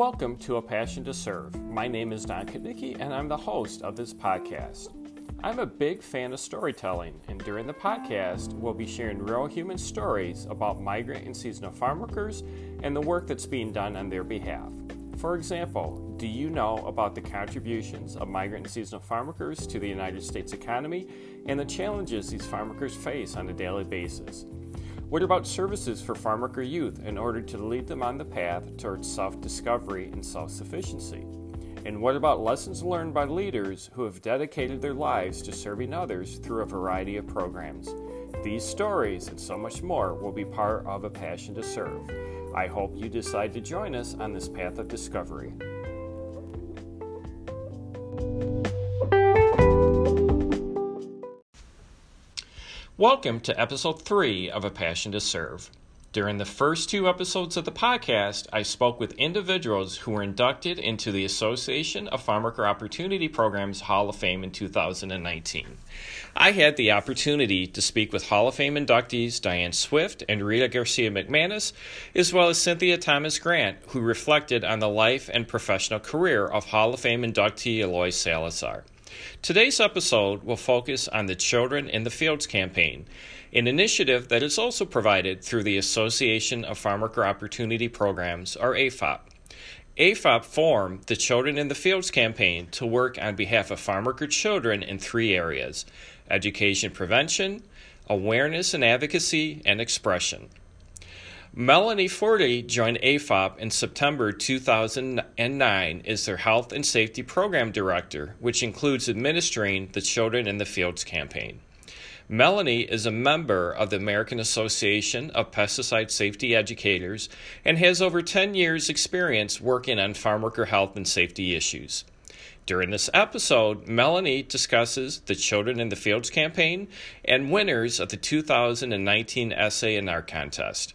Welcome to A Passion to Serve. My name is Don Kudnicki, and I'm the host of this podcast. I'm a big fan of storytelling, and during the podcast, we'll be sharing real human stories about migrant and seasonal farm workers and the work that's being done on their behalf. For example, do you know about the contributions of migrant and seasonal farm workers to the United States economy and the challenges these farm workers face on a daily basis? What about services for farm worker youth in order to lead them on the path towards self discovery and self sufficiency? And what about lessons learned by leaders who have dedicated their lives to serving others through a variety of programs? These stories and so much more will be part of A Passion to Serve. I hope you decide to join us on this path of discovery. Welcome to episode three of A Passion to Serve. During the first two episodes of the podcast, I spoke with individuals who were inducted into the Association of Farmworker Opportunity Programs Hall of Fame in 2019. I had the opportunity to speak with Hall of Fame inductees Diane Swift and Rita Garcia McManus, as well as Cynthia Thomas Grant, who reflected on the life and professional career of Hall of Fame inductee Eloy Salazar. Today's episode will focus on the Children in the Fields campaign, an initiative that is also provided through the Association of Farmworker Opportunity Programs, or AFOP. AFOP formed the Children in the Fields campaign to work on behalf of farmworker children in three areas education prevention, awareness and advocacy, and expression. Melanie Forti joined AFOP in September 2009 as their Health and Safety Program Director, which includes administering the Children in the Fields campaign. Melanie is a member of the American Association of Pesticide Safety Educators and has over 10 years' experience working on farm worker health and safety issues. During this episode, Melanie discusses the Children in the Fields campaign and winners of the 2019 Essay and Art Contest.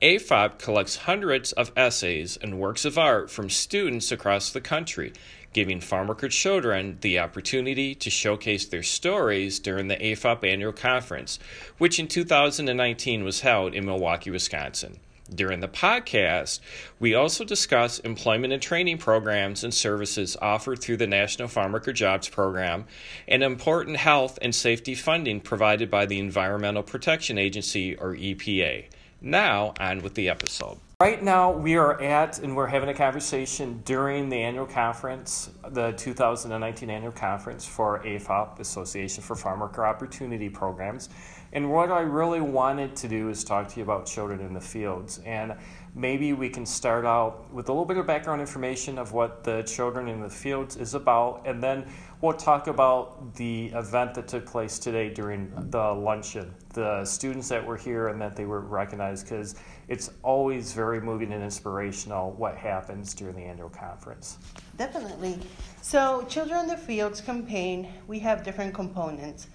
AFOP collects hundreds of essays and works of art from students across the country, giving farmworker children the opportunity to showcase their stories during the AFOP annual conference, which in 2019 was held in Milwaukee, Wisconsin. During the podcast, we also discuss employment and training programs and services offered through the National Farmworker Jobs Program and important health and safety funding provided by the Environmental Protection Agency, or EPA. Now, on with the episode. Right now, we are at and we're having a conversation during the annual conference, the 2019 annual conference for AFOP, Association for Farm Worker Opportunity Programs. And what I really wanted to do is talk to you about children in the fields. And maybe we can start out with a little bit of background information of what the Children in the Fields is about, and then we'll talk about the event that took place today during the luncheon, the students that were here and that they were recognized, because it's always very moving and inspirational what happens during the annual conference. Definitely. So, Children in the Fields campaign, we have different components.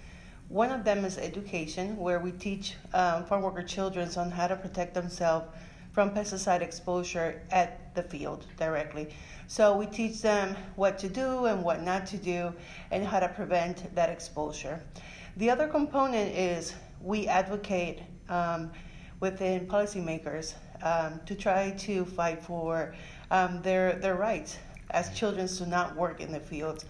One of them is education, where we teach um, farm worker children on how to protect themselves from pesticide exposure at the field directly. So we teach them what to do and what not to do and how to prevent that exposure. The other component is we advocate um, within policymakers um, to try to fight for um, their, their rights as children to not work in the fields.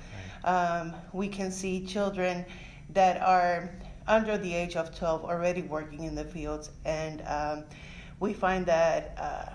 Um, we can see children that are under the age of 12 already working in the fields and um, we find that uh,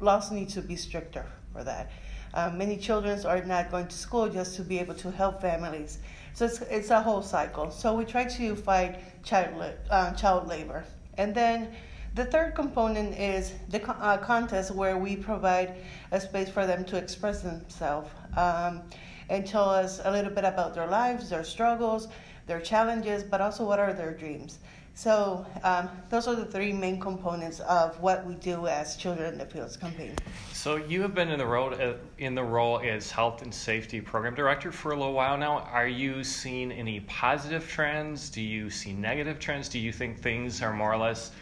laws need to be stricter for that. Uh, many children are not going to school just to be able to help families. So it's, it's a whole cycle. So we try to fight child, uh, child labor. And then the third component is the uh, contest where we provide a space for them to express themselves um, and tell us a little bit about their lives, their struggles, their challenges, but also what are their dreams. So um, those are the three main components of what we do as Children in the Fields campaign. So you have been in the role uh, in the role as health and safety program director for a little while now. Are you seeing any positive trends? Do you see negative trends? Do you think things are more or less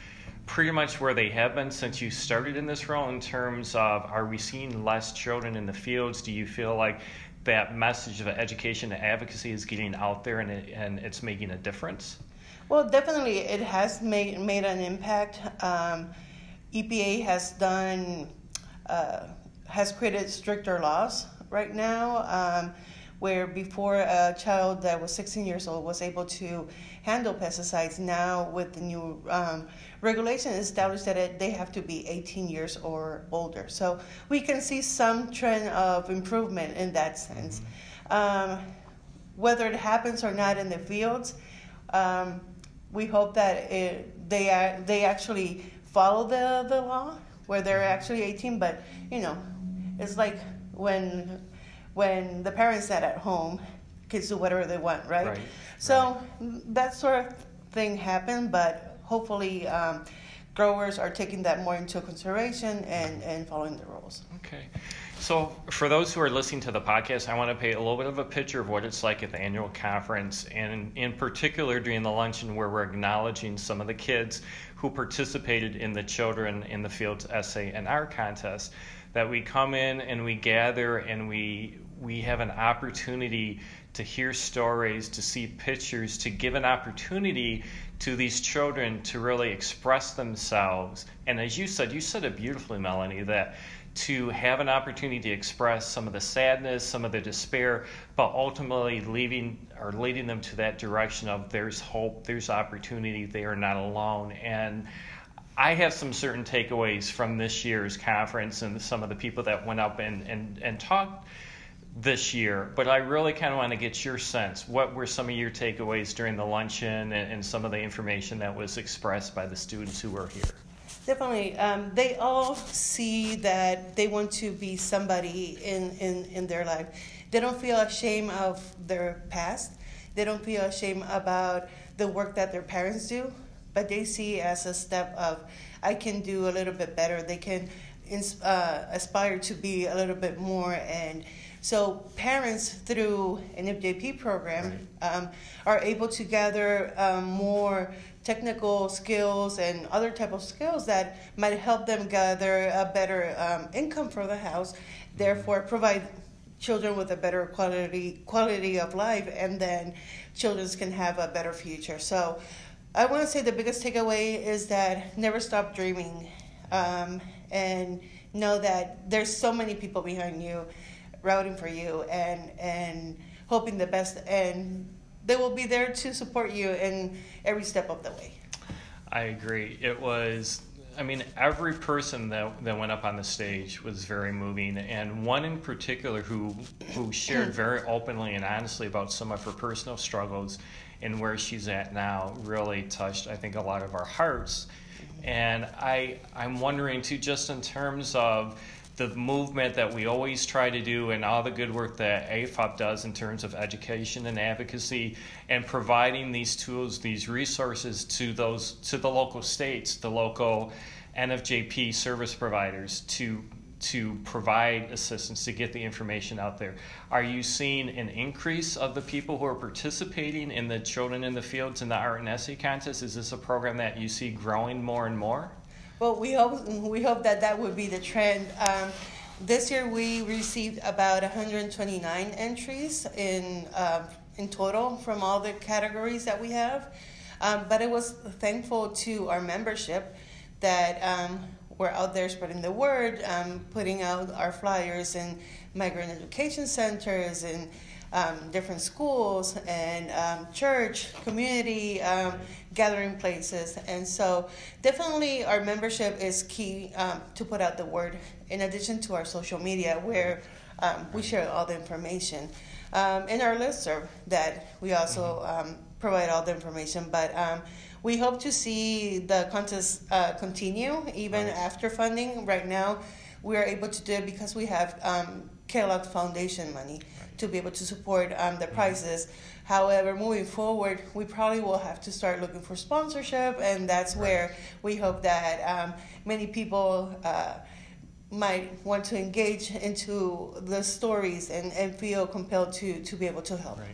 pretty much where they have been since you started in this role in terms of are we seeing less children in the fields? Do you feel like that message of education and advocacy is getting out there and, it, and it's making a difference? Well, definitely, it has made made an impact. Um, EPA has done uh, has created stricter laws right now. Um, where before a child that was 16 years old was able to handle pesticides, now with the new um, regulation established that it, they have to be 18 years or older. So we can see some trend of improvement in that sense. Mm-hmm. Um, whether it happens or not in the fields, um, we hope that it, they are, they actually follow the, the law where they're actually 18. But you know, it's like when when the parents not at home, kids do whatever they want, right? right. So right. that sort of thing happened, but hopefully. Um, growers are taking that more into consideration and, and following the rules. Okay. So, for those who are listening to the podcast, I want to paint a little bit of a picture of what it's like at the annual conference, and in particular during the luncheon, where we're acknowledging some of the kids who participated in the Children in the Fields essay and art contest. That we come in and we gather and we we have an opportunity to hear stories, to see pictures, to give an opportunity to these children to really express themselves. And as you said, you said it beautifully, Melanie, that to have an opportunity to express some of the sadness, some of the despair, but ultimately leaving or leading them to that direction of there's hope, there's opportunity, they are not alone. And I have some certain takeaways from this year's conference and some of the people that went up and, and, and talked this year, but I really kind of want to get your sense. What were some of your takeaways during the luncheon and, and some of the information that was expressed by the students who were here? Definitely. Um, they all see that they want to be somebody in, in, in their life. They don't feel ashamed of their past. They don't feel ashamed about the work that their parents do, but they see as a step of, I can do a little bit better. They can uh, aspire to be a little bit more and so parents through NFJP program right. um, are able to gather um, more technical skills and other type of skills that might help them gather a better um, income for the house, therefore provide children with a better quality quality of life, and then children can have a better future. So. I want to say the biggest takeaway is that never stop dreaming um, and know that there's so many people behind you rooting for you and and hoping the best and they will be there to support you in every step of the way. I agree. It was I mean, every person that, that went up on the stage was very moving, and one in particular who who shared very openly and honestly about some of her personal struggles and where she's at now really touched, I think, a lot of our hearts. Mm-hmm. And I I'm wondering too, just in terms of the movement that we always try to do and all the good work that AFOP does in terms of education and advocacy and providing these tools, these resources to those to the local states, the local NFJP service providers to to provide assistance to get the information out there. Are you seeing an increase of the people who are participating in the Children in the Fields and the Essay contest? Is this a program that you see growing more and more? Well, we hope we hope that that would be the trend. Um, this year we received about 129 entries in uh, in total from all the categories that we have. Um, but it was thankful to our membership that um, we're out there spreading the word, um, putting out our flyers in migrant education centers and um, different schools and um, church, community um, gathering places. And so, definitely, our membership is key um, to put out the word, in addition to our social media, where um, we share all the information. Um, in our listserv, that we also mm-hmm. provide all the information. But we hope to see the contest uh, continue even nice. after funding. Right now, we are able to do it because we have Kellogg Foundation money to be able to support um, the prices. However, moving forward, we probably will have to start looking for sponsorship, and that's where we hope that um, many people uh, might want to engage into the stories and, and feel compelled to, to be able to help. Right.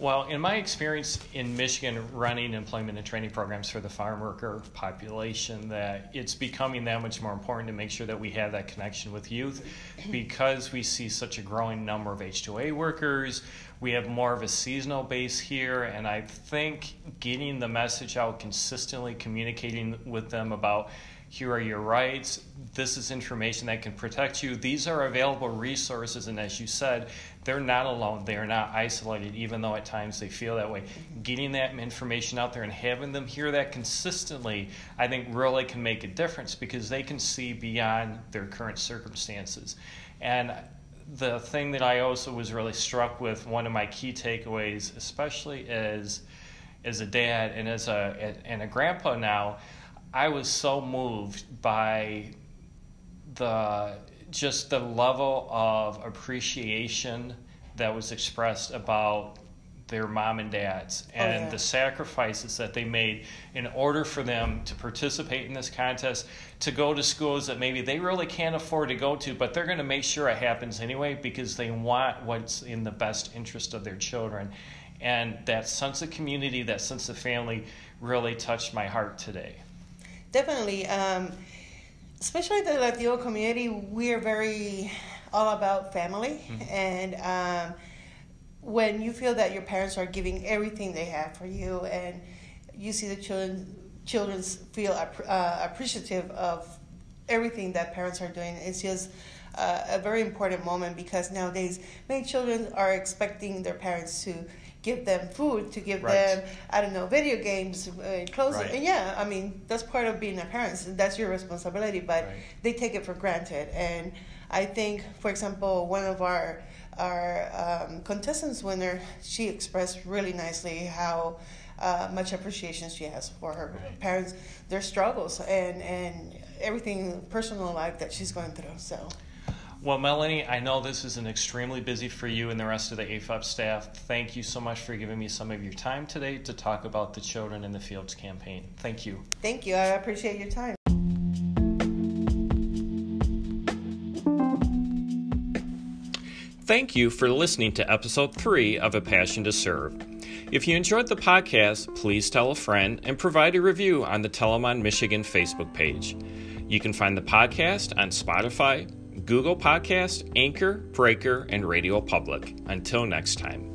Well, in my experience in Michigan running employment and training programs for the farm worker population, that it's becoming that much more important to make sure that we have that connection with youth because we see such a growing number of H2A workers. We have more of a seasonal base here, and I think getting the message out, consistently communicating with them about here are your rights. This is information that can protect you. These are available resources, and as you said, they're not alone. They are not isolated, even though at times they feel that way. Getting that information out there and having them hear that consistently, I think, really can make a difference because they can see beyond their current circumstances. And the thing that I also was really struck with, one of my key takeaways, especially as as a dad and as a and a grandpa now, I was so moved by the just the level of appreciation that was expressed about their mom and dads oh, and oh, yeah. the sacrifices that they made in order for them to participate in this contest to go to schools that maybe they really can't afford to go to but they're going to make sure it happens anyway because they want what's in the best interest of their children and that sense of community that sense of family really touched my heart today definitely um, especially the latino community we are very all about family mm-hmm. and um, when you feel that your parents are giving everything they have for you and you see the children children feel uh, appreciative of everything that parents are doing it's just uh, a very important moment because nowadays many children are expecting their parents to give them food to give right. them i don't know video games uh, clothes right. and yeah i mean that's part of being a parent that's your responsibility but right. they take it for granted and i think for example one of our our um, contestants winner, she expressed really nicely how uh, much appreciation she has for her parents, their struggles, and and everything personal life that she's going through. So. Well, Melanie, I know this is an extremely busy for you and the rest of the AFOP staff. Thank you so much for giving me some of your time today to talk about the Children in the Fields campaign. Thank you. Thank you. I appreciate your time. Thank you for listening to episode three of A Passion to Serve. If you enjoyed the podcast, please tell a friend and provide a review on the Telamon Michigan Facebook page. You can find the podcast on Spotify, Google Podcast, Anchor, Breaker, and Radio Public. Until next time.